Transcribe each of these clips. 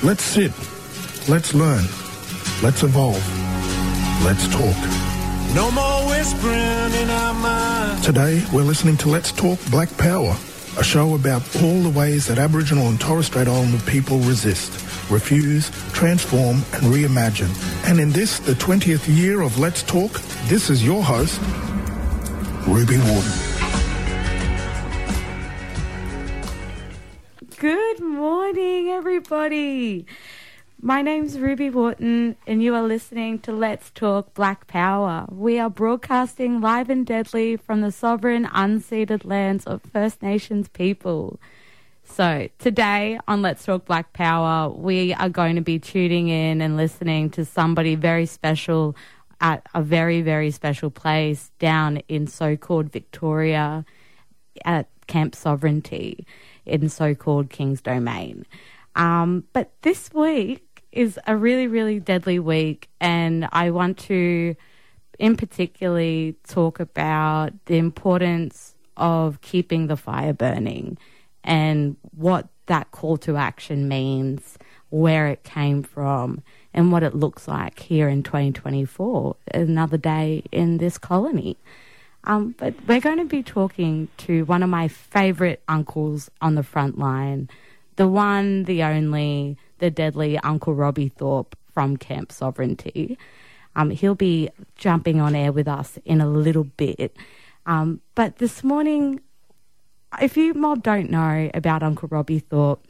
Let's sit. Let's learn. Let's evolve. Let's talk. No more whispering in our minds. Today, we're listening to Let's Talk Black Power, a show about all the ways that Aboriginal and Torres Strait Islander people resist, refuse, transform and reimagine. And in this, the 20th year of Let's Talk, this is your host, Ruby Wharton. Everybody. My name's Ruby Wharton, and you are listening to Let's Talk Black Power. We are broadcasting live and deadly from the sovereign, unceded lands of First Nations people. So, today on Let's Talk Black Power, we are going to be tuning in and listening to somebody very special at a very, very special place down in so called Victoria at Camp Sovereignty in so called King's Domain. Um, but this week is a really, really deadly week, and I want to, in particularly, talk about the importance of keeping the fire burning and what that call to action means, where it came from, and what it looks like here in 2024, another day in this colony. Um, but we're going to be talking to one of my favourite uncles on the front line, the one, the only, the deadly Uncle Robbie Thorpe from Camp Sovereignty. Um, he'll be jumping on air with us in a little bit. Um, but this morning, if you mob don't know about Uncle Robbie Thorpe,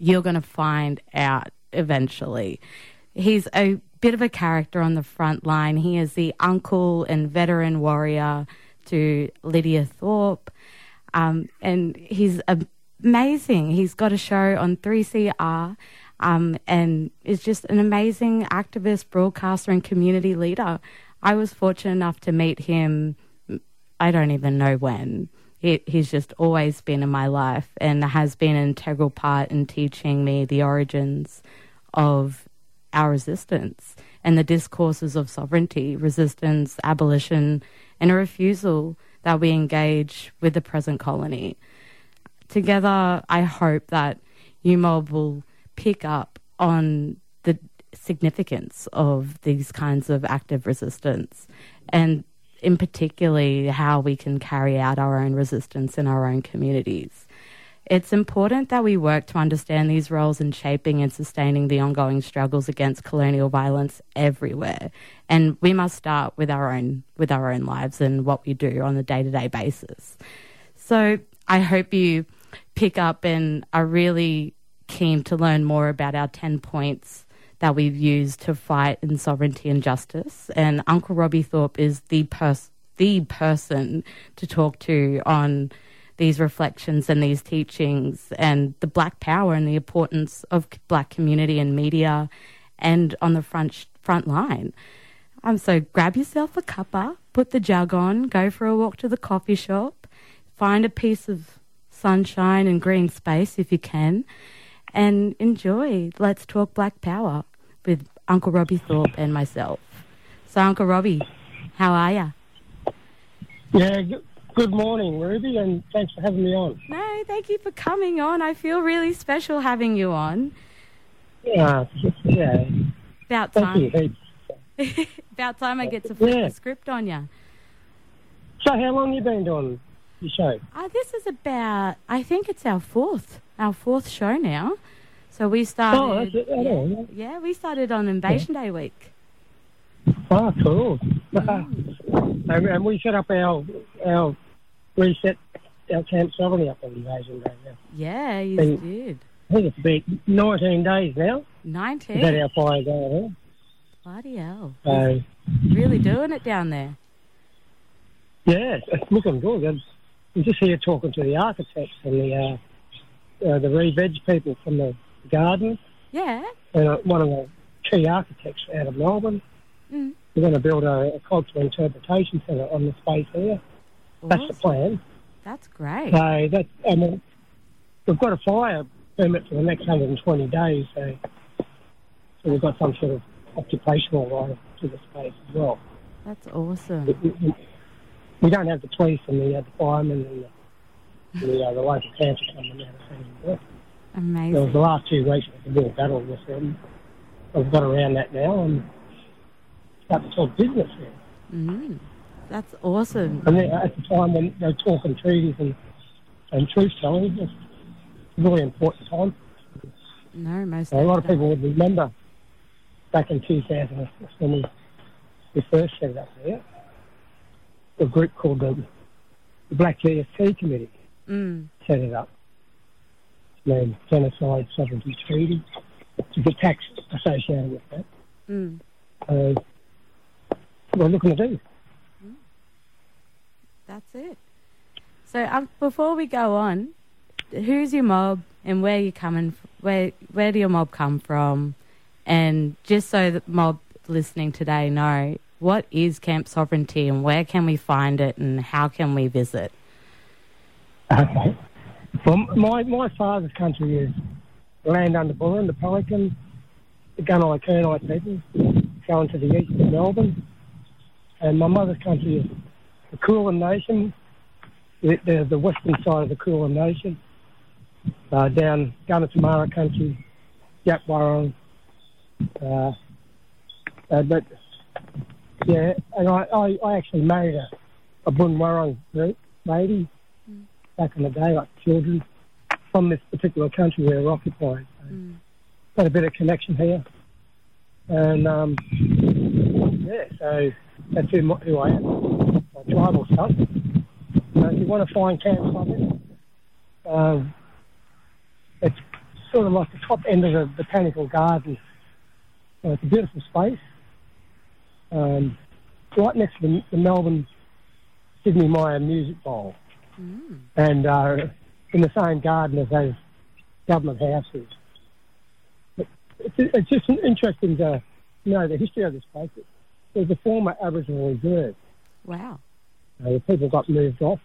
you're going to find out eventually. He's a bit of a character on the front line. He is the uncle and veteran warrior to Lydia Thorpe. Um, and he's amazing. He's got a show on 3CR um, and is just an amazing activist, broadcaster, and community leader. I was fortunate enough to meet him, I don't even know when. He, he's just always been in my life and has been an integral part in teaching me the origins of our resistance and the discourses of sovereignty, resistance, abolition, and a refusal that we engage with the present colony. Together, I hope that UMOB will pick up on the significance of these kinds of active resistance and in particularly how we can carry out our own resistance in our own communities. It's important that we work to understand these roles in shaping and sustaining the ongoing struggles against colonial violence everywhere. And we must start with our own with our own lives and what we do on a day-to-day basis. So, I hope you pick up and are really keen to learn more about our 10 points that we've used to fight in sovereignty and justice. And Uncle Robbie Thorpe is the pers- the person to talk to on these reflections and these teachings and the black power and the importance of black community and media and on the front front line. Um, so grab yourself a cuppa, put the jug on, go for a walk to the coffee shop, find a piece of sunshine and green space if you can, and enjoy Let's Talk Black Power with Uncle Robbie Thorpe and myself. So, Uncle Robbie, how are you? Yeah, Good morning, Ruby, and thanks for having me on. No, thank you for coming on. I feel really special having you on. Yeah, yeah. About time. About time I get to flip yeah. the script on you. So, how long you been doing your show? Uh, this is about, I think it's our fourth, our fourth show now. So we started. Oh, yeah, yeah, we started on Invasion yeah. Day week. Oh, cool. Mm. and, and, we set up our our reset our camp sovereignty up on Invasion Day. Yeah, yeah you and did. I think it's about 19 days now. 19? Is that our fire going on? Bloody hell. So, really doing it down there. Yeah, it's looking good. I'm, I'm just here talking to the architects and the uh, uh, the re-veg people from the garden. Yeah. And uh, one of the key architects out of Melbourne. Mm. We're going to build a, a cultural interpretation centre on the space here. Awesome. That's the plan. That's great. So that I mean, we've got a fire permit for the next 120 days, so, so we've got some sort of occupational right to the space as well. That's awesome. We, we, we don't have the police and the, uh, the firemen and the, the, uh, the local council coming out and saying It was the last two weeks of the real battle with them. I've got around that now and start to talk business there. Mm, that's awesome. And then at the time when they were talking treaties and, and truth telling, it was a really important time. No, most a lot of people would remember back in 2006 when we, we first set it up there, a group called the, the Black GST Committee Mm, set it up. It's named Genocide Sovereignty Treaty. To get tax associated with that. mm. We're looking to do. That's it. So um, before we go on, who's your mob and where you coming? f- Where where do your mob come from? And just so the mob listening today know, what is Camp Sovereignty and where can we find it and how can we visit? Okay. Well, my, my father's country is land under Bullen, the Pelican, the Gunai Kurnai people, going to the east of Melbourne. And my mother's country is the Kulin Nation, the, the, the western side of the Kulin Nation, uh, down Gunditjmara country, Djab Wurrung. Uh, uh, but, yeah, and I, I, I actually married a, a Warrong lady back in the day, like children from this particular country we were occupying. So Mm. Got a bit of connection here. And, um, yeah, so that's who, my- who I am, my tribal stuff. So if you want to find Camp Summit, um, it's sort of like the top end of the botanical garden. Uh, it's a beautiful space. Um, right next to the, the Melbourne Sidney Myer Music Bowl Mm. and uh, in the same garden as those government houses. But It's, it's just interesting to know the history of this place. It was a former Aboriginal reserve. Wow. Uh, the people got moved off.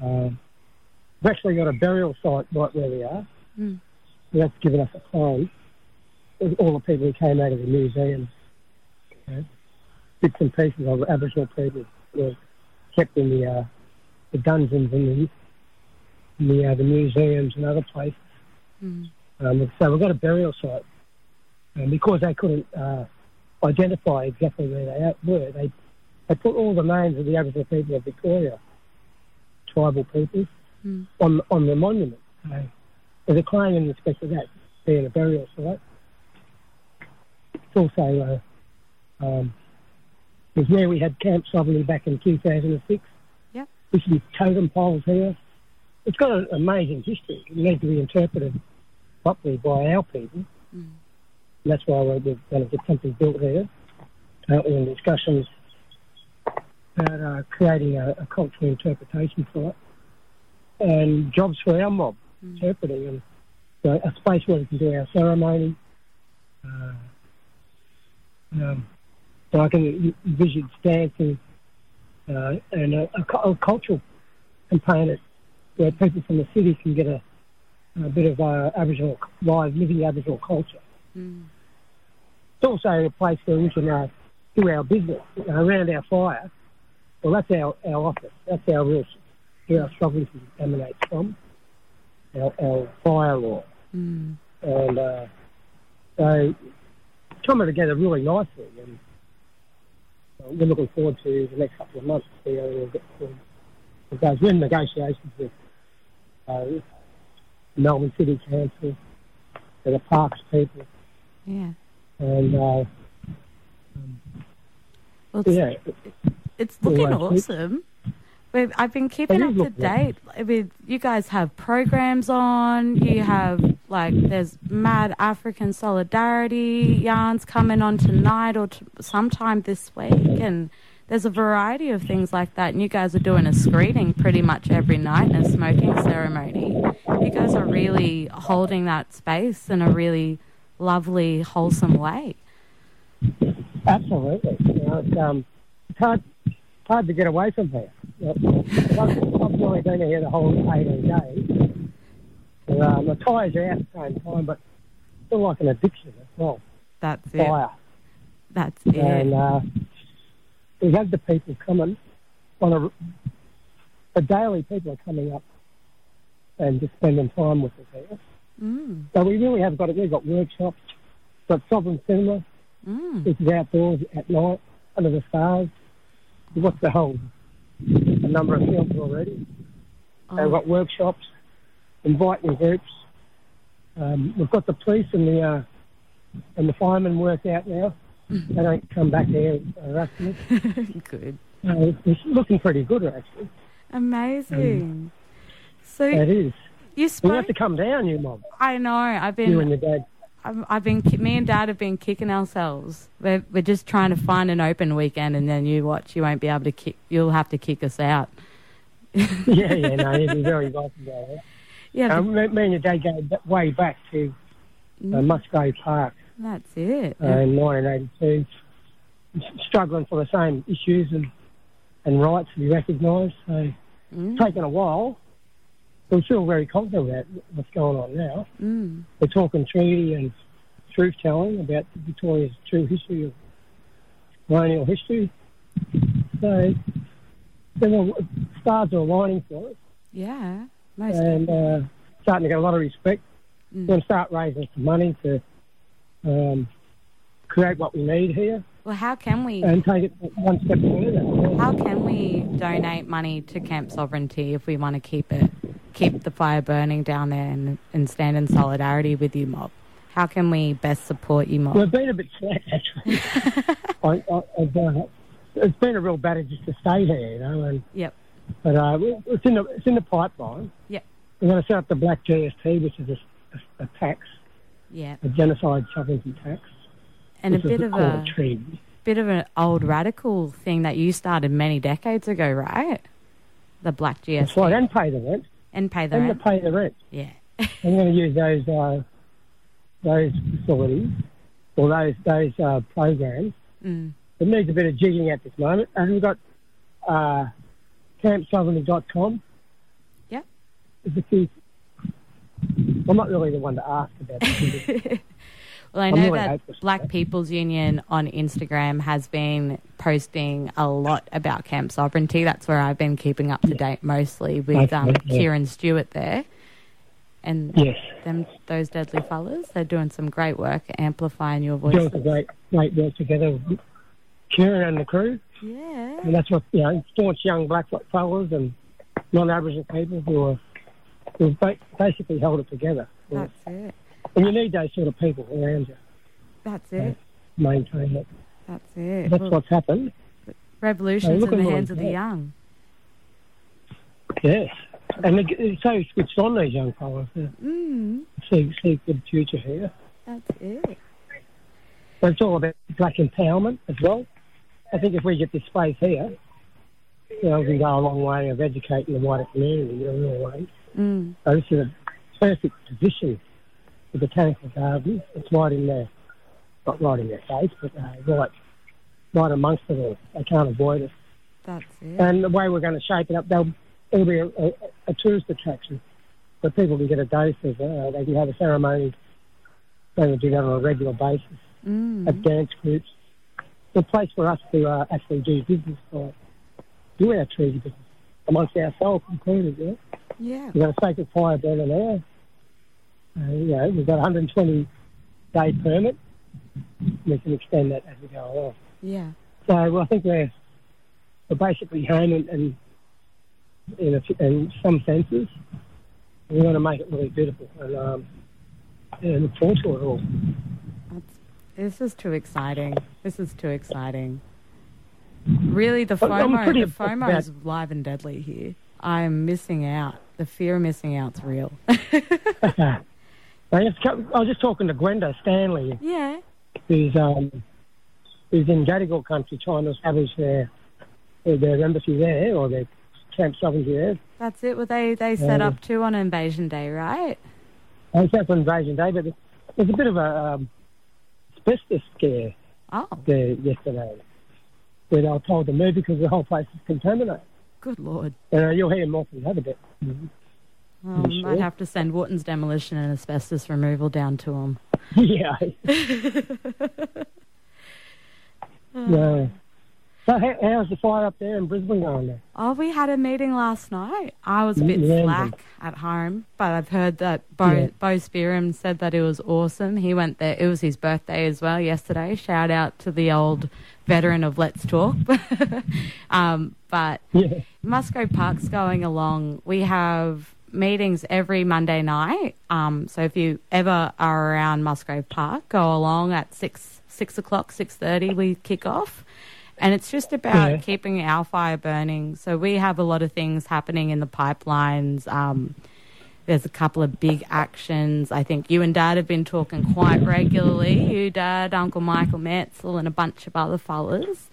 Um, we've actually got a burial site right where we are. Mm. That's given us a. With all the people who came out of the museum, uh, bits and pieces of Aboriginal people were kept in the uh, the dungeons and the in the, uh, the museums and other places. Mm. Um, so we've got a burial site, and because they couldn't uh, identify exactly where they were, they they put all the names of the Aboriginal people of Victoria, tribal people, Mm. on on the monument. So there's a claim in respect of that being a burial site. It's also uh, um, it was where we had Camp Sovereignty back in 2006. Yep. We see totem poles here. It's got an amazing history. It needs to be interpreted properly by our people. Mm. And that's why we're, we're going to get something built there. Currently in discussions about uh, creating a, a cultural interpretation for it and jobs for our mob, Mm. interpreting and so a space where we can do our ceremony. Uh, um, so I can envision dancing uh, and a, a, a cultural component where people from the city can get a, a bit of uh, Aboriginal live living Aboriginal culture. Mm. It's also a place where we can uh, do our business uh, around our fire. Well, that's our, our office. That's our real where our sovereignty emanates from. Our, our fire law, Mm. and uh, so coming together really nicely. And we're looking forward to the next couple of months to see how we'll get forward. Because we're in negotiations with uh, Melbourne City Council, and the Parks people, Yeah. and uh, Well, it's, yeah, it's looking awesome. We've, I've been keeping up to date with you guys have programs on. You have like there's mad African solidarity yarns coming on tonight or t- sometime this week, and there's a variety of things like that. And you guys are doing a screening pretty much every night and a smoking ceremony. You guys are really holding that space in a really lovely, wholesome way. Absolutely. You know, it's, um, it's hard, hard to get away from here. You know, I've, I've only been here the whole 18 days. So, um, the tires are out at the same time, but still like an addiction as well. That's it. Fire. That's it. And uh, we have the people coming on a, the daily people are coming up and just spending time with us here. Mm. So we really have got it. We've got workshops, got Sovereign Cinema, Mm. which is outdoors at night under the stars. We've watched the whole a number of films already. They've Oh, got workshops, inviting groups. Um, we've got the police and the uh, and the firemen work out now. They don't come back there harassing us. good. Uh, it's looking pretty good actually. Amazing. So It is. you You spoke. have to come down, you mob. I know. I've been. You and your dad. I've, I've been. Me and Dad have been kicking ourselves. We're we're just trying to find an open weekend, and then you watch. You won't be able to kick. You'll have to kick us out. yeah, yeah, no, you'd be very welcome there. Yeah. Um, me, me and your dad go way back to uh, Musgrave Park that's it. uh, in 1982, struggling for the same issues and, and rights to be recognised. So Mm, it's taken a while. We feel very confident about what's going on now. mm, We're talking treaty and truth telling about Victoria's true history of colonial history. So, well, stars are aligning for us yeah. Most. and uh, starting to get a lot of respect. Mm. We're going to start raising some money to um, create what we need here well, how can we? and take it one step further. How can we donate money to Camp Sovereignty if we want to keep it, keep the fire burning down there, and, and stand in solidarity with you, mob? How can we best support you, mob? We've been a bit slack, actually. I, I, I've, it's been a real battle just to stay here, you know. And, Yep. but uh, it's in the it's in the pipeline. Yep. We're going to set up the Black GST, which is a, a, a tax, Yeah, a genocide sovereignty tax. and a bit of a treaty. bit of an old radical thing that you started many decades ago, right? The Black GST. That's right, and pay the rent, and pay the and rent. to pay the rent. Yeah. I'm going to use those uh, those facilities or those those uh, programs. Mm. It needs a bit of jigging at this moment, and we've got uh, campsovereignty.com. Yep. There's a few. I'm not really the one to ask about this. Well, I know that. Black People's Union on Instagram has been posting a lot about Camp Sovereignty. That's where I've been keeping up to date mostly with um, Kieran Stewart there. And yes, them those deadly fellas, they're doing some great work amplifying your doing voices. some great great work together. with Kieran and the crew, Yeah. and that's what you know, staunch young black fellas and non-Aboriginal people who are who basically held it together. That's it. And you need those sort of people around you That's it. maintain it. That's it. That's Well, what's happened. revolutions in the hands of the young. Yes. And get so switched on these young fellas. They Mm, see, see a good future here. that's it. But it's all about black empowerment as well. I think if we get this space here, you know, we can go a long way of educating the wider community in a real way. Mm, So this is a perfect position for botanical gardens. It's right in there, not right in their face, but uh, right, right amongst it all. They can't avoid it. that's it. And the way we're going to shape it up, they'll, it'll be a, a, a tourist attraction. But people can get a dose of, uh, they can have a ceremony. They will do that on a regular basis. Mm, Have dance groups. It's a place for us to uh, actually do business, like, do our treaty business amongst ourselves included. Yeah? yeah. We've got a sacred fire burning there. Uh, you know, we've got a 120 day permit. We can extend that as we go along. Yeah. So well, I think we're, we're basically home and, and in, a, in some senses. We want to make it really beautiful and um, yeah, look forward to it all. That's, this is too exciting. This is too exciting. Really, the FOMO, the FOMO about- is live and deadly here. I'm missing out. The fear of missing out's real. I just co- I was just talking to Gwenda Stanley, yeah. who's um, who's in Gadigal country trying to establish their their embassy there or their camp sovereignty there. That's it. Well, they, they set up too on Invasion Day, right? It's up on Invasion Day, but there's a bit of a um, asbestos scare Oh, there yesterday. Where they were told to move because the whole place is contaminated. good lord. Uh, you'll hear more from that a bit. Well, Might sure. have to send Wharton's demolition and asbestos removal down to them. yeah. no. So how, how's the fire up there in Brisbane going there? Oh, we had a meeting last night. I was a bit Yeah. slack at home, but I've heard that Boe, Yeah. Boe Spearim said that it was awesome. He went there. It was his birthday as well yesterday. Shout out to the old veteran of Let's Talk. um, but Yeah. Musgrave Park's going along. We have meetings every Monday night. Um, so if you ever are around Musgrave Park, go along at six six o'clock, six thirty. We kick off, and it's just about Yeah. keeping our fire burning. So we have a lot of things happening in the pipelines. Um, there's a couple of big actions. I think you and Dad have been talking quite regularly. You, Dad, Uncle Michael Metzel, and a bunch of other fellas.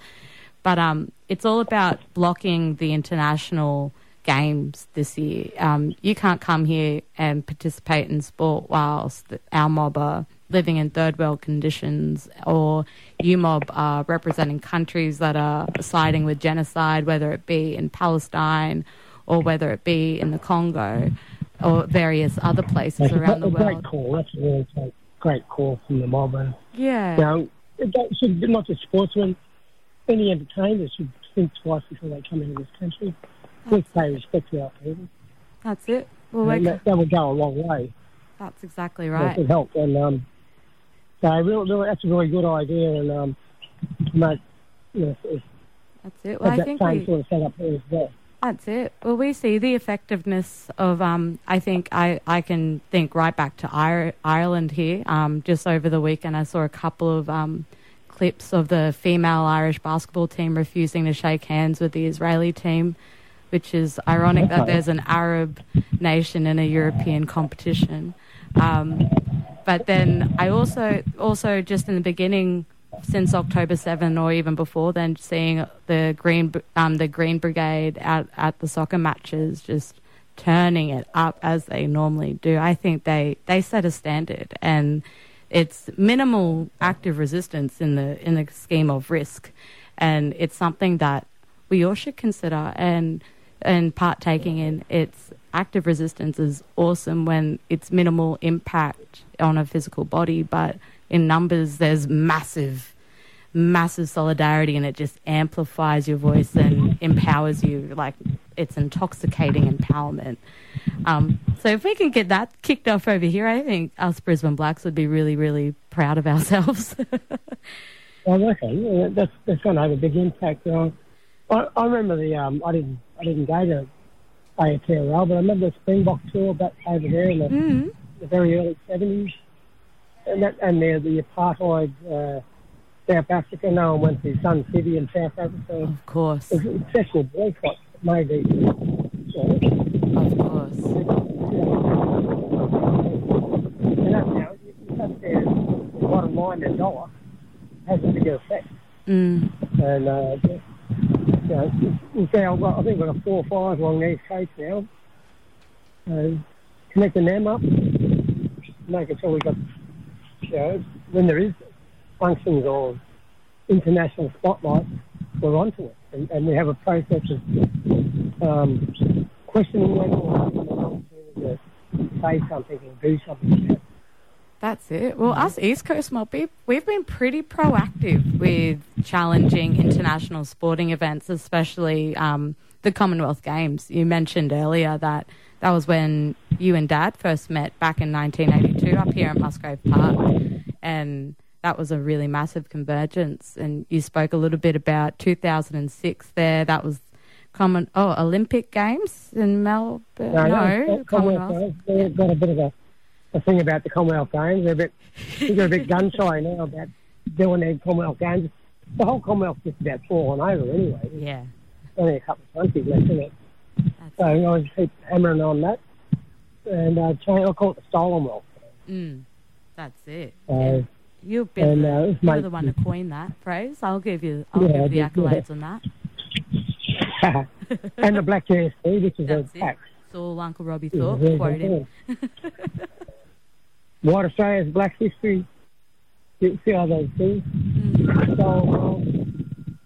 But um, it's all about blocking the international games this year. Um, you can't come here and participate in sport whilst our mob are living in third world conditions, or you mob are representing countries that are siding with genocide, whether it be in Palestine or whether it be in the Congo or various other places around the a great world. call. That's a really great, great call from the mob. And, Yeah. you know, it should, not just sportsmen, any entertainers should think twice before they come into this country. We pay respect to our people. That's it. Well, And that, that would go a long way. that's exactly right. would help. And um, so really, really, that's a really good idea. And um, mate, you know, That's it. Well, I that think same we, sort of setup here as well. That's it. Well, we see the effectiveness of. Um, I think I, I can think right back to Ir- Ireland here. Um, just over the weekend, I saw a couple of um, clips of the female Irish basketball team refusing to shake hands with the Israeli team, which is ironic that there's an Arab nation in a European competition. Um, but then I also also just in the beginning since October 7 or even before then seeing the green um, the green brigade out at the soccer matches just turning it up as they normally do I think they they set a standard. And it's minimal active resistance in the in the scheme of risk. And it's something that we all should consider. And and partaking in its active resistance is awesome when it's minimal impact on a physical body but in numbers there's massive massive solidarity and it just amplifies your voice and empowers you. Like it's intoxicating empowerment. Um, so if we can get that kicked off over here i think us brisbane blacks would be really really proud of ourselves. Reckon yeah, that's that's going to have a big impact. Uh, I, I remember the um, I didn't I didn't go to AFL, but I remember the Springbok tour back over there in the, mm. the very early seventies, and that and the the apartheid uh, South Africa. No one went to Sun City in South Africa. of course It was successful boycott made the you know, of course and that's how you you have to bottom line the dollar has a bigger effect. mm. And, uh, know, we say I've got, I think we've got four or five along the East Coast now. Uh, connecting them up, making sure we've got, you know, when there is functions or international spotlight, we're onto it. And, and we have a process of um, questioning whether or not to say something or do something. That's it. Well, us East Coast mob, we've, been pretty proactive with challenging international sporting events, especially um, the Commonwealth Games. You mentioned earlier that that was when you and Dad first met back in 1982 up here at Musgrave Park, and that was a really massive convergence. And you spoke a little bit about 2006 there. That was common. Oh, Olympic Games in Melbourne. No, no, Commonwealth. Games, they've got a bit of a, a thing about the Commonwealth Games. They're a bit, they're a bit gun shy now about doing their Commonwealth Games. The whole Commonwealth's just about falling over anyway. Yeah. only a couple of countries left in it. That's So I just keep hammering on that. And uh, I call it the stolen wealth. Mm, that's it. Uh, You've been and, uh, it's you're the one to coin that phrase. I'll give you. I'll Yeah, give the did, yeah. accolades on that. and the Black GST, which is That's a tax. It's all Uncle Robbie Yeah, Thorpe very White Australia's Black History. You see all those things? Mm, So, um,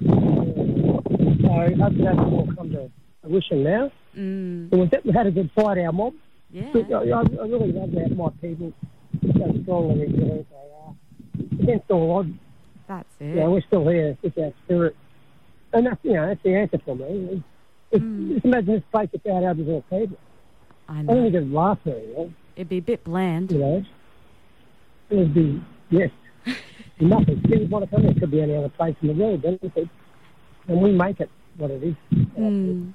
so hopefully that will come to fruition now. mm, But we we had a good fight, our mob. yeah. I, I I really love that my people, how strong and resilient they are. Against all odds, That's you know, it. we're still here with our spirit. and that's you know that's the answer for me. It's, Mm. Just imagine this place without Aboriginal people. I I don't know. think it'd last very long. It'd be a bit bland. You know, it would be yes, nothing. People want to come here. It could be any other place in the world, don't it? And we make it what it is, Mm,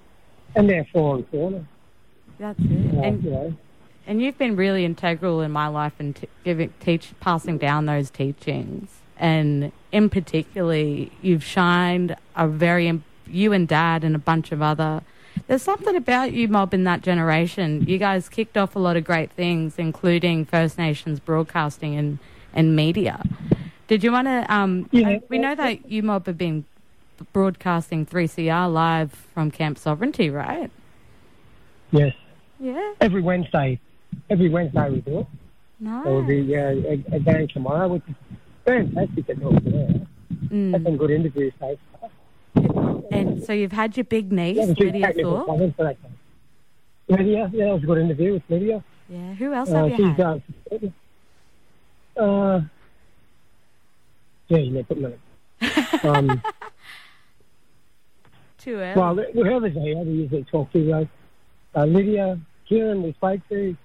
and therefore and fauna. that's it. Uh, And you know, And you've been really integral in my life in t- giving, teach, passing down those teachings. And in particularly, you've shined a very, you and Dad and a bunch of other. There's something about you, Mob, in that generation. You guys kicked off a lot of great things, including First Nations broadcasting and, and media. Did you want to? Um, Yeah. We know that you, Mob, have been broadcasting 3CR live from Camp Sovereignty, right? yes. Yeah. Every Wednesday, every Wednesday we do it. Nice. There will be uh, a, a game tomorrow, which is fantastic at North there. Mm. Had some good interviews. And so you've had your big niece, Yeah, Lydia Thorpe. Lydia, yeah, that was a good interview with Lydia. Yeah. Who else Uh, have you she's had? uh, uh, yeah, you may put me. Um, Too early. well, whoever's here, we usually talk to those. Uh, Lydia, Kieran, we spoke to.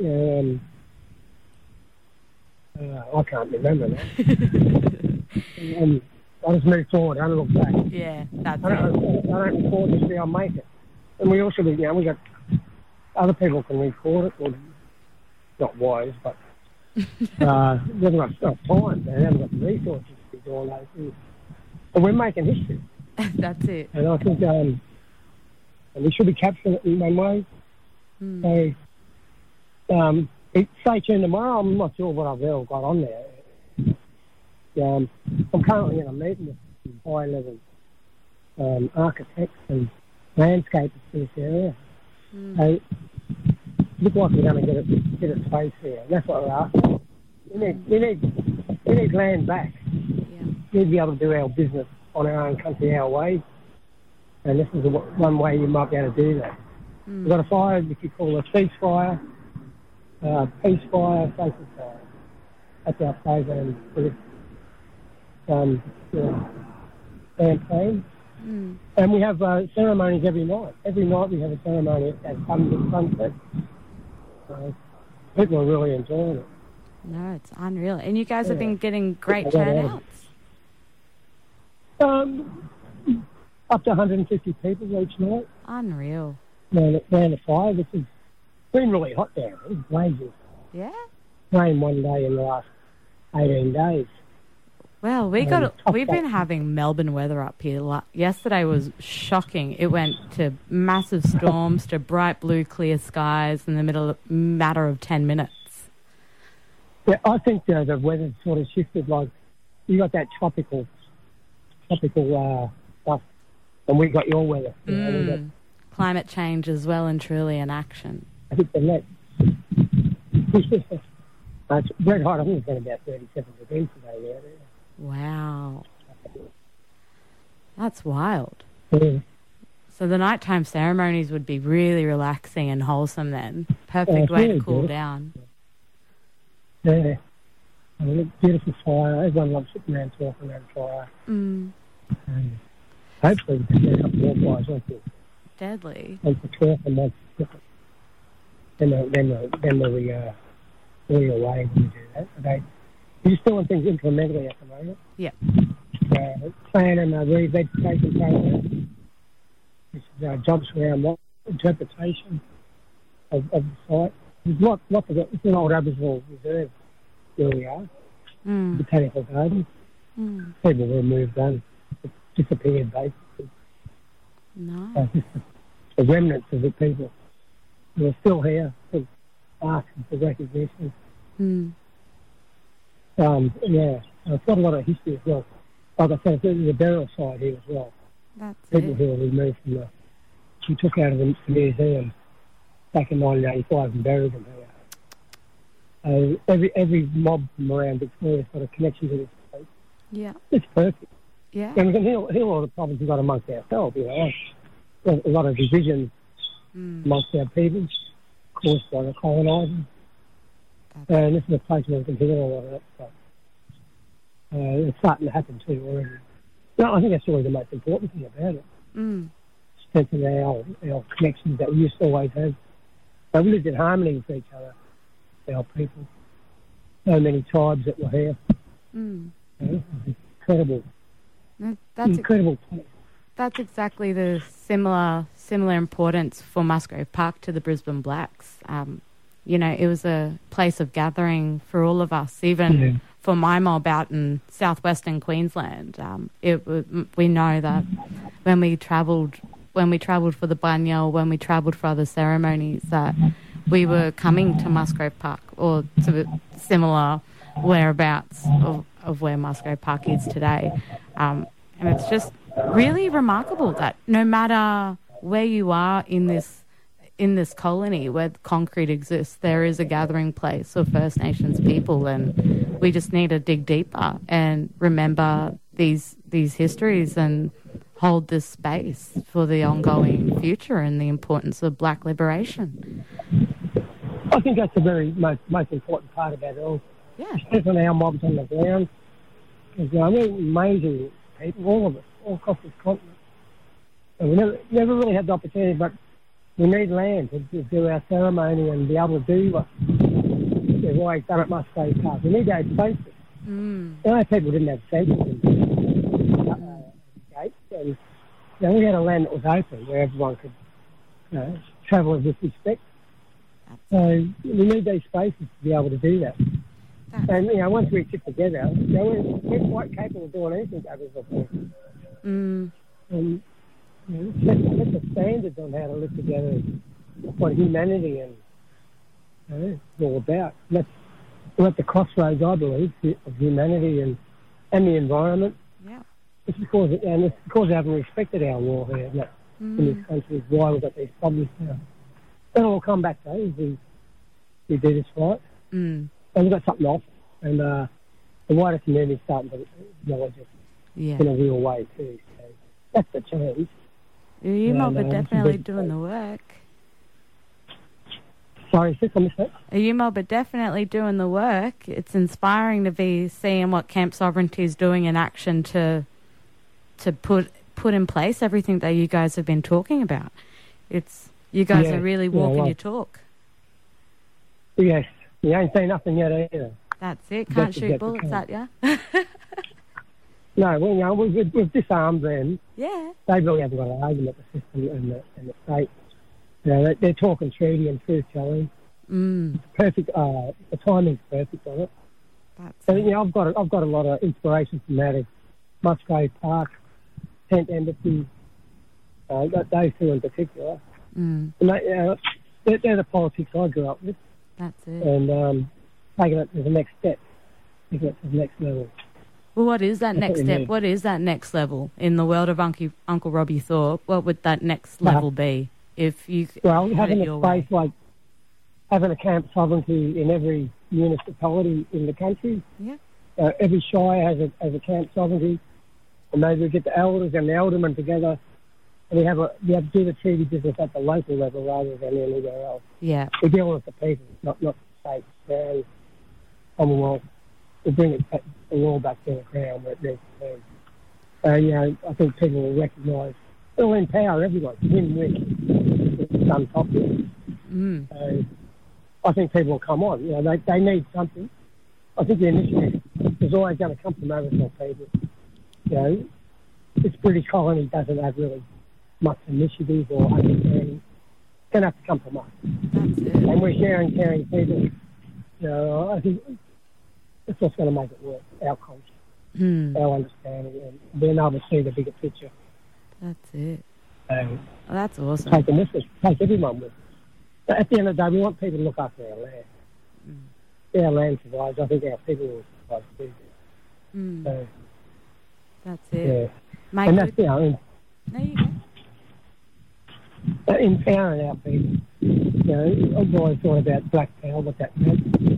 Um, uh, I can't remember now. um, I just move forward. I don't look back. yeah, that's I don't, I don't record this thing, I'll make it. And we also, you know, we got other people can record it, or not wise, but uh, we haven't got enough time, they haven't got the resources to be doing those things. But we're making history, that's it. and I think um, and we should be capturing it in one way. Mm. So, um, it, stay tuned tomorrow. I'm not sure what I've ever got on there. Um, I'm currently in a meeting with some high-level um, architects and landscapers for this area. So, look like we're going to get a bit of space here. That's what we're after. We need we need we need land back. Yeah. We need to be able to do our business on our own country, our way. And this is a, one way you might be able to do that. We've got a fire, which you call a ceasefire, uh, peace fire, sacred fire. That's our program for this um, campaign. Mm. And we have uh, ceremonies every night. Every night we have a ceremony at sun- sunset. So people are really enjoying it. No, it's unreal. And you guys have been getting great Yeah. turnouts. Um, up to 150 people each night Unreal. around, around the fire, which has been really hot there. It's blazing. Yeah. Rain one day in the last 18 days. Well, we got we've been having Melbourne weather up here. Yesterday was shocking. It went to massive storms to bright blue clear skies in the middle of matter of 10 minutes. Yeah, I think uh, the weather's sort of shifted. Like you got that tropical, tropical uh, stuff, and we got your weather. You know, we got, Mm. Climate change is well and truly in action. I think the net. uh, it's red hot. I think it's been about 37 degrees today. Yeah, Wow. That's wild. yeah. So the nighttime ceremonies would be really relaxing and wholesome then. Perfect it's way to cool good. down. yeah. I mean, beautiful fire. Everyone loves sitting around talking around fire. Mm. And hopefully, we can get a couple more fires. Once we Deadly. once we talk and once we cook. Then, then, then we uh, really away when we do that. We're just doing things incrementally at the moment. Yeah. Uh, planning a revegetation program. This is uh, jobs around what interpretation of, of the site. There's lots, lots of it. It's an old Aboriginal reserve where we are, Mm. botanical gardens. Mm. People were moved on, disappeared basically. Nice. Uh, just the, the remnants of the people who are still here, still asking for recognition. Mm. Um, yeah, it's got a lot of history as well. Like I said, there's a burial site here as well. That's People it. who were removed from the, she took out of the museum back in 1985 and buried them here. Uh, every every mob from around Victoria's got a connection to this place. Yeah. It's perfect. Yeah. And we can heal, heal all the problems we've got amongst ourselves, you know. There's a lot of division Mm. amongst our people caused by the colonisers. And this is a place where we can heal all of that stuff. Uh, it's starting to happen too already. No, I think that's really the most important thing about it. Mm. Strengthen our, our connections that we used to always have. So we lived in harmony with each other, our people. So many tribes that were here. Mm. Know, incredible, That's incredible that's exactly the similar similar importance for Musgrave Park to the Brisbane Blacks. Um, you know, it was a place of gathering for all of us, even Yeah. for my mob out in southwestern Queensland. Um, it we know that when we travelled when we travelled for the bunyal, when we travelled for other ceremonies, that we were coming to Musgrave Park or to similar whereabouts of, of where Musgrave Park is today. Um, and it's just really remarkable that no matter where you are in this in this colony where concrete exists, there is a gathering place of First Nations people, and we just need to dig deeper and remember these these histories and hold this space for the ongoing future and the importance of Black liberation. I think that's the very most, most important part about it all. Yeah, Especially our mobs on the ground. Because, you know, we're amazing people, all of us, all across this continent. And we never, never really had the opportunity, but we need land to, to do our ceremony and be able to do what we've always done at Musgrave Park. We need those spaces. mm, You know, people didn't have fences and uh, gates, and you know, we had a land that was open where everyone could you know, travel with respect. So we need these spaces to be able to do that. That's- And you know, once we sit together, you know, we're, we're quite capable of doing anything over mm, And set, set the standards on how to live together, what humanity and know, is all about. And that's we're at the crossroads, I believe, of humanity and and the environment. yeah. It's because and it's because they haven't respected our law here in, that, in Mm, this country. Is why we've got these problems now. Then we'll come back to it if we we do this right. mm, And we've got something off, and uh, the wider community is starting to acknowledge it yeah. in a real way too. So that's the change. You Yeah, mob are definitely doing the work. Sorry, sis, I missed that. You mob are definitely doing the work. It's inspiring to be seeing what Camp Sovereignty is doing in action to to put put in place everything that you guys have been talking about. It's you guys Yeah, are really yeah, walking well- your talk. Yes, you ain't seen nothing yet either. That's it. Can't That's shoot bullets at you. No, well, you know, we've, we've, we've disarmed them. yeah. They really haven't got an argument, the system and the, and the state. You know, they, they're talking treaty and truth telling. Mm, Perfect, uh, the timing's perfect on it. that's So, it. you know, I've got, a, I've got a lot of inspiration from that of Musgrave Park, Tent Embassy, uh, th- those two in particular. Mm, And they, you know, they're, they're the politics I grew up with. that's it. and um, taking it to the next step, taking it to the next level. Well, what is that next step? What is that next level in the world of Uncle, Uncle Robbie Thorpe? What would that next level be if you Well, having a space way? like having a camp sovereignty in every municipality in the country. Yeah. Uh, every shire has a has a camp sovereignty, and maybe we get the elders and the aldermen together, and we have a we have to do the treaty business at the local level rather than anywhere else. Yeah. We deal with the people, not not the state, crown, commonwealth. We bring it back, back to the ground where it needs to be. So, you know, I think people will recognise it'll empower everyone, win-win. It's done properly. Mm, So I think people will come on. You know, they, they need something. I think the initiative is always going to come from Aboriginal people. You know, this British colony doesn't have really much initiative or understanding. It's going to have to come from us. And we're sharing, caring people. You know, I think that's what's going to make it work, our culture, Mm, our understanding, and being able to see the bigger picture. that's it. So Well, that's awesome. take them with us, take everyone with us. But at the end of the day, we want people to look after our land. Mm. Our land survives, I think our people will survive too. Mm, So, that's it. yeah. Mate, and that's, you know, there you go. empowering our people. You know, I've always thought about black power, what that meant.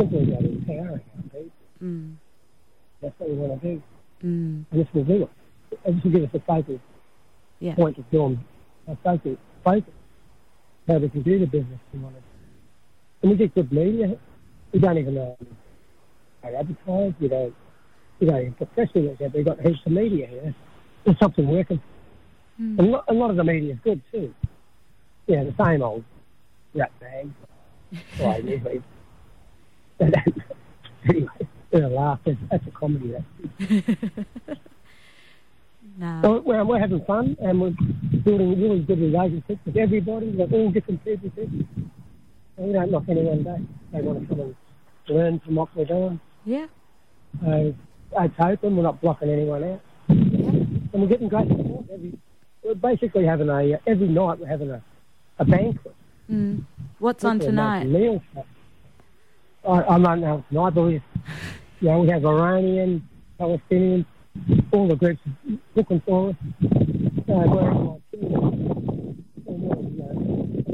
Simply about empowering our people. Mm, That's what we want to do. mm, And this will do it. And this will give us a focal yeah. point of doing, a focal focus, how we can do the business we want to do. And we get good media. We don't even know how to advertise. We don't you know, the press release out there, got heaps of media here. There's something working. Mm. And lo- a lot of the media is good too. Yeah, the same old rat bag. Anyway, a laugh. That's, that's a comedy. That. No. So we're, we're having fun and we're building really good relationships with everybody. We're all different people. And we don't knock anyone down. They want to come and learn from what we're doing. Yeah. So it's open. We're not blocking anyone out. Yeah. And we're getting great support. Every, we're basically having a, every night we're having a, a banquet. Mm. What's on tonight? Meals. I, I don't know tonight, but we, you know, we have Iranian, Palestinians, all the groups looking for us. Uh, like, really, you know,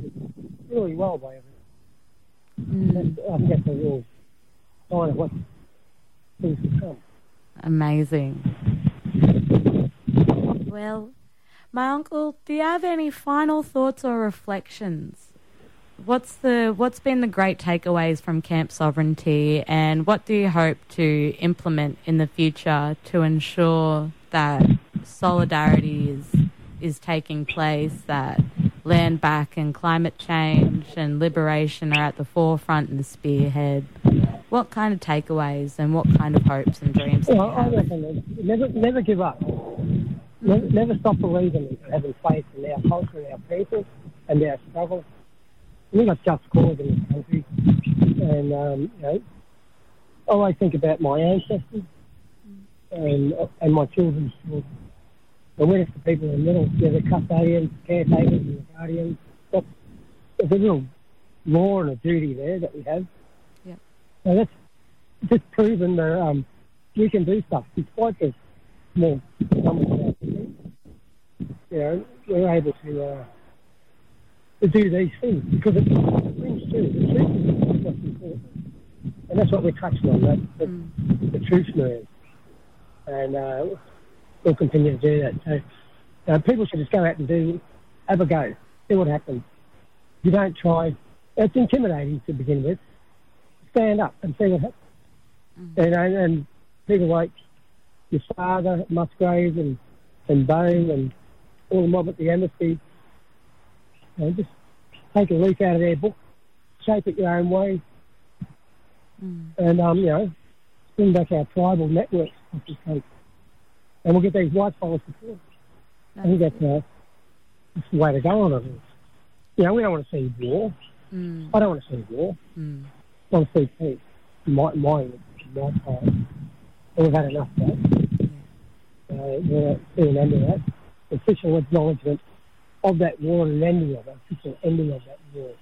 really well by everyone. Mm. I think that's a real sign of what things to come. Amazing. Well, my uncle, do you have any final thoughts or reflections? What's the what's been the great takeaways from Camp Sovereignty, and what do you hope to implement in the future to ensure that solidarity is is taking place, that land back and climate change and liberation are at the forefront and the spearhead? What kind of takeaways and what kind of hopes and dreams do you Well, I reckon never, never give up. Never, never stop believing and having faith in our culture and our people and our struggle. We've got just cause in this country. And, um, you know, I always think about my ancestors and, and my children's children. And when it's the people in the middle, they're the custodians, caretakers, and the guardians. That's, there's a real law and a duty there that we have. Yeah. So that's just proven that um, we can do stuff despite the small numbers. You know, we're able to uh, to do these things because it, brings true. The truth is what's important, and that's what we're touching on. That, that Mm. the truth moves, and uh, we'll continue to do that. So uh, people should just go out and do, have a go, see what happens. You don't try. It's intimidating to begin with. Stand up and see what happens. You know, and people like your father, Musgrave, and and Bone, and all the mob at the embassy. You know, just take a leaf out of their book, shape it your own way, Mm. and um, you know, bring back our tribal networks the. And we'll get these white fellas support. I think that's, uh, that's the way to go on it. You know, we don't want to see war. Mm. I don't want to see war. Mm. I want to see peace. My, my, my. And we've had enough of that. Uh, we're seeing an end of that. Official acknowledgement of that war and an ending of it. Official ending of that war.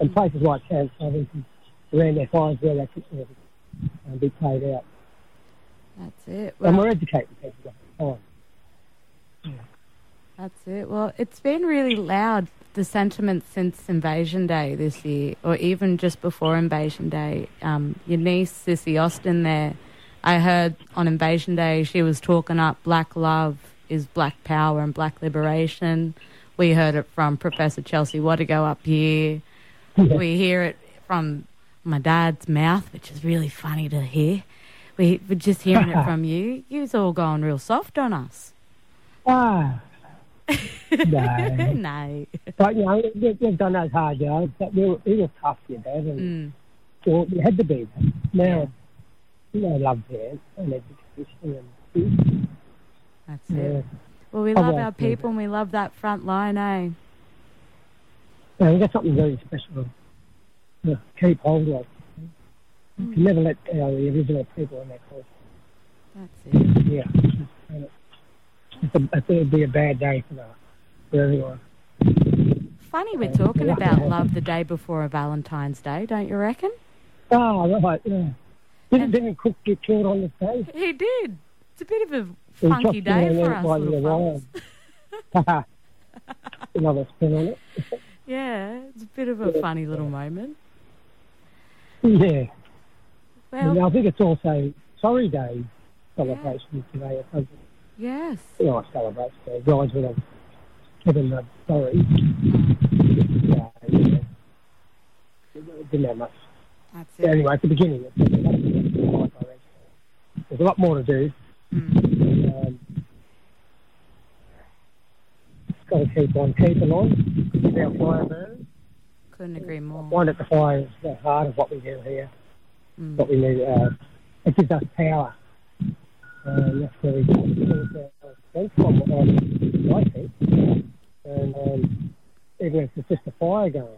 And places like Camp Sovereignty, around their fires where that could sort of uh, be played out. That's it. and we're educating people all the time. that's it. Well, it's been really loud, the sentiment since Invasion Day this year, or even just before Invasion Day. Um, your niece, Sissy Austin, there, I heard on Invasion Day she was talking up black love is black power and black liberation. We heard it from Professor Chelsea Watego up here. We hear it from my dad's mouth, which is really funny to hear. We, we're just hearing it from you. You's all going real soft on us. Ah, no. no. but, you know, they, they've done those hard yards. But we were, we were tough, you know, and Mm. so we had to be. Now, you know, love there and education and That's yeah. it. Well, we Oh, love well, our people and we love that front line, eh? Yeah, we've got something very special to keep hold of. You can hmm. never let our uh, the original people in that culture. That's it. Yeah. It's a, it would be a bad day for, the, for everyone. Funny we're talking yeah. about love the day before a Valentine's Day, don't you reckon? Oh, right, yeah. Didn't, didn't Cook get killed on this day? He did. It's a bit of a funky day for us little the. Another spin on it. Yeah, it's a bit of a funny little moment. Yeah. Well, and I think it's also Sorry Day celebration today. It doesn't, yes. you know, I celebrate the guys would have given the sorry. Mm, Yeah, yeah. It didn't have much. That's Yeah, it. anyway, at the beginning, it's, it's, there's a lot more to do. Um, got to keep on keeping on with our fire burns. Couldn't agree more. find that the fire is the heart of what we do here. Mm. What we need, uh, it gives us power. Um, that's where we get our strength from, um, I think. And um, even if it's just a fire going.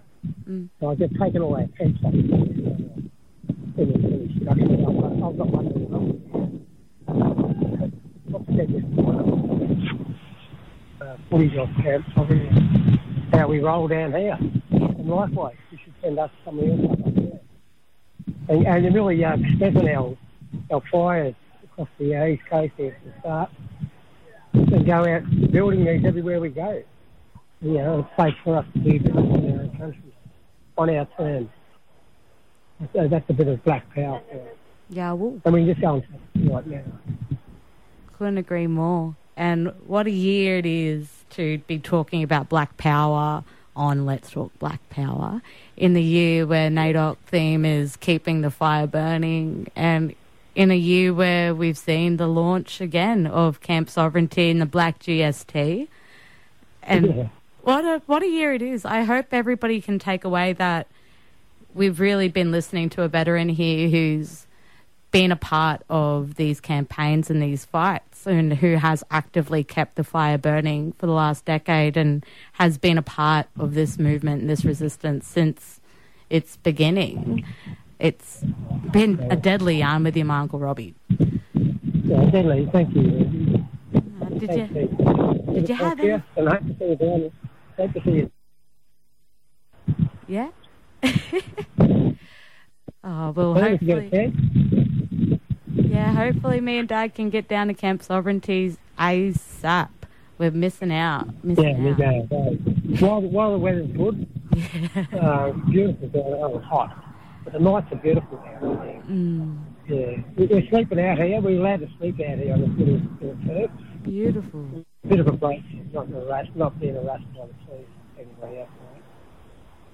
Mm. So I get taken away. our tents off. Uh, in the finished production. I've, I've got one of them. What's the biggest uh, footage of camps of it, how we roll down here. And likewise, you should send us something else up there. And, and really uh, strengthen our, our fires across the uh, east coast here to start. And go out building these everywhere we go. You know, it's safe for us to do business in our own country on our terms. So that's a bit of black power for us. Yeah, well, I mean, just going to right now. Couldn't agree more. And what a year it is to be talking about Black Power on Let's Talk Black Power in the year where NAIDOC theme is keeping the fire burning and in a year where we've seen the launch again of Camp Sovereignty and the Black GST. And Yeah. what a what a year it is. I hope everybody can take away that we've really been listening to a veteran here who's been a part of these campaigns and these fights and who has actively kept the fire burning for the last decade and has been a part of this movement and this resistance since its beginning. It's been a deadly yarn with you, my Uncle Robbie. Yeah, definitely. Thank you. Uh, did Thanks, you? Steve. did you have Thank you. And I hope to see you down. Hope to see you. Yeah? oh, well, Well, if you get a hopefully. Yeah, hopefully me and Dad can get down to Camp Sovereignties ASAP. We're missing out. Missing Yeah, we out. go. go. While, while the weather's good, uh, beautiful down. Oh, it's hot. But the nights are beautiful down there. Mm, Yeah. We- We're sleeping out here. We're allowed to sleep out here on this little, little turf. beautiful. Bit of a break, not in a rush, not being harassed by the police and everybody else.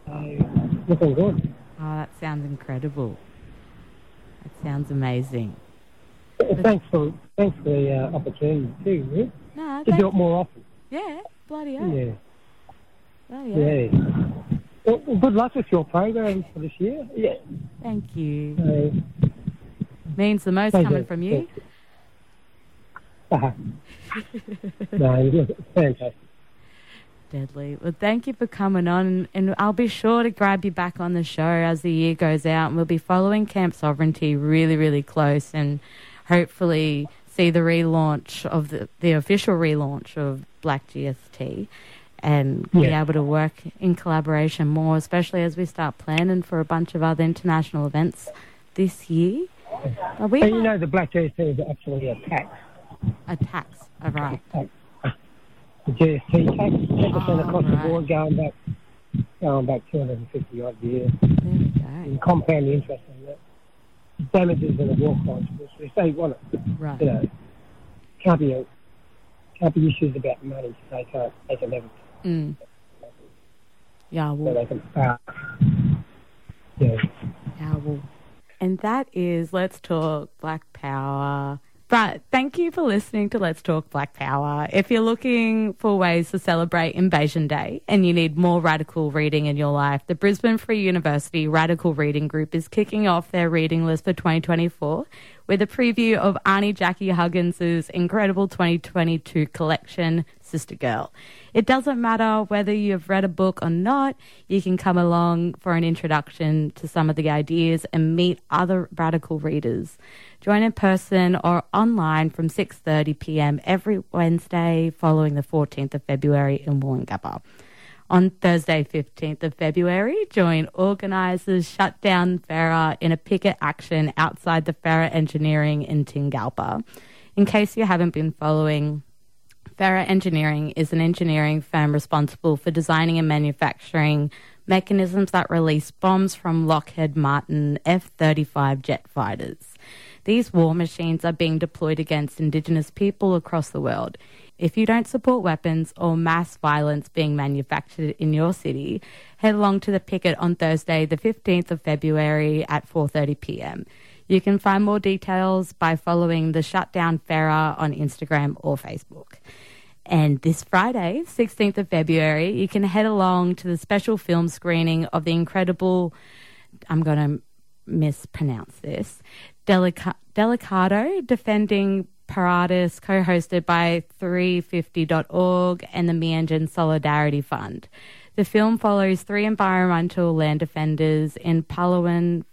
Right? So, looking good. Oh, that sounds incredible. That sounds amazing. Thanks for thanks for the uh, opportunity too. Rick. No, To thank- do it more often. yeah, bloody hell. Yeah. Oh, yeah. Yeah. Well, well, good luck with your program for this year. Yeah. Thank you. Uh, Means the most coming you. from you. uh, no, it's fantastic. Deadly. Well, thank you for coming on, and I'll be sure to grab you back on the show as the year goes out, and we'll be following Camp Sovereignty really, really close, and hopefully see the relaunch of the the official relaunch of Black GST, and be able to work in collaboration more, especially as we start planning for a bunch of other international events this year. Are we And you know the black GST is actually a tax. a tax? All right. The GST tax, ten percent Oh, across the board, going back, going back two hundred and fifty odd years, There we go. and compound the interest on. Damages in the war crimes, if they want it. Right. You know, can't be a, can't be issues about money. They can't. They can never. Mm. Yeah, So well, they can. Yeah. Yeah, well, and that is Let's Talk Black Power. But thank you for listening to Let's Talk Black Power. If you're looking for ways to celebrate Invasion Day and you need more radical reading in your life, the Brisbane Free University Radical Reading Group is kicking off their reading list for 2024 with a preview of Aunty Jackie Huggins' incredible 2022 collection, Sister Girl. It doesn't matter whether you've read a book or not, you can come along for an introduction to some of the ideas and meet other radical readers. Join in person or online from 6:30 p.m. every Wednesday following the 14th of February in Woolloongabba. On Thursday, 15th of February, join organisers Shut Down Ferra in a picket action outside the Ferra Engineering in Tingalpa. In case you haven't been following, Ferra Engineering is an engineering firm responsible for designing and manufacturing mechanisms that release bombs from Lockheed Martin F 35 jet fighters. These war machines are being deployed against Indigenous people across the world. If you don't support weapons or mass violence being manufactured in your city, head along to the picket on Thursday, the 15th of February at 4:30 p.m. You can find more details by following the Shutdown Ferra on Instagram or Facebook. And this Friday, 16th of February, you can head along to the special film screening of the incredible, I'm going to mispronounce this, Delica- Delikado Defending Paratus, co hosted by 350.org and the Meanjin Solidarity Fund. The film follows three environmental land defenders in Palawan,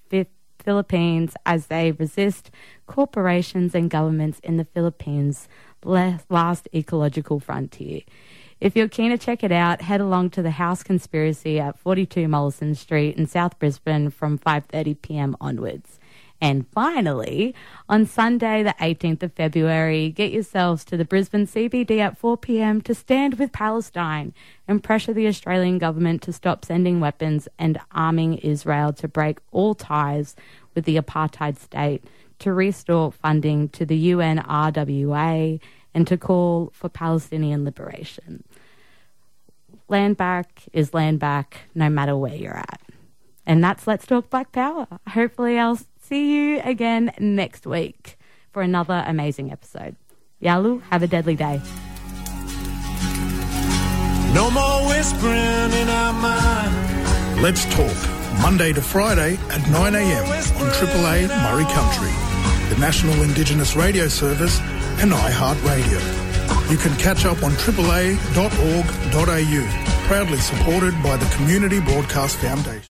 Philippines, as they resist corporations and governments in the Philippines' last ecological frontier. If you're keen to check it out, head along to the House Conspiracy at 42 Mollison Street in South Brisbane from 5:30 p.m. onwards. And finally, on Sunday, the 18th of February, get yourselves to the Brisbane CBD at 4 pm to stand with Palestine and pressure the Australian government to stop sending weapons and arming Israel to break all ties with the apartheid state, to restore funding to the UNRWA, and to call for Palestinian liberation. Land back is land back no matter where you're at. And that's Let's Talk Black Power. Hopefully, I'll see you again next week for another amazing episode. Yalu, have a deadly day. No more whispering in our mind. Let's talk. Monday to Friday at 9 a.m. on Triple A Murri Country, the National Indigenous Radio Service, and iHeartRadio. You can catch up on AAA.org.au, proudly supported by the Community Broadcast Foundation.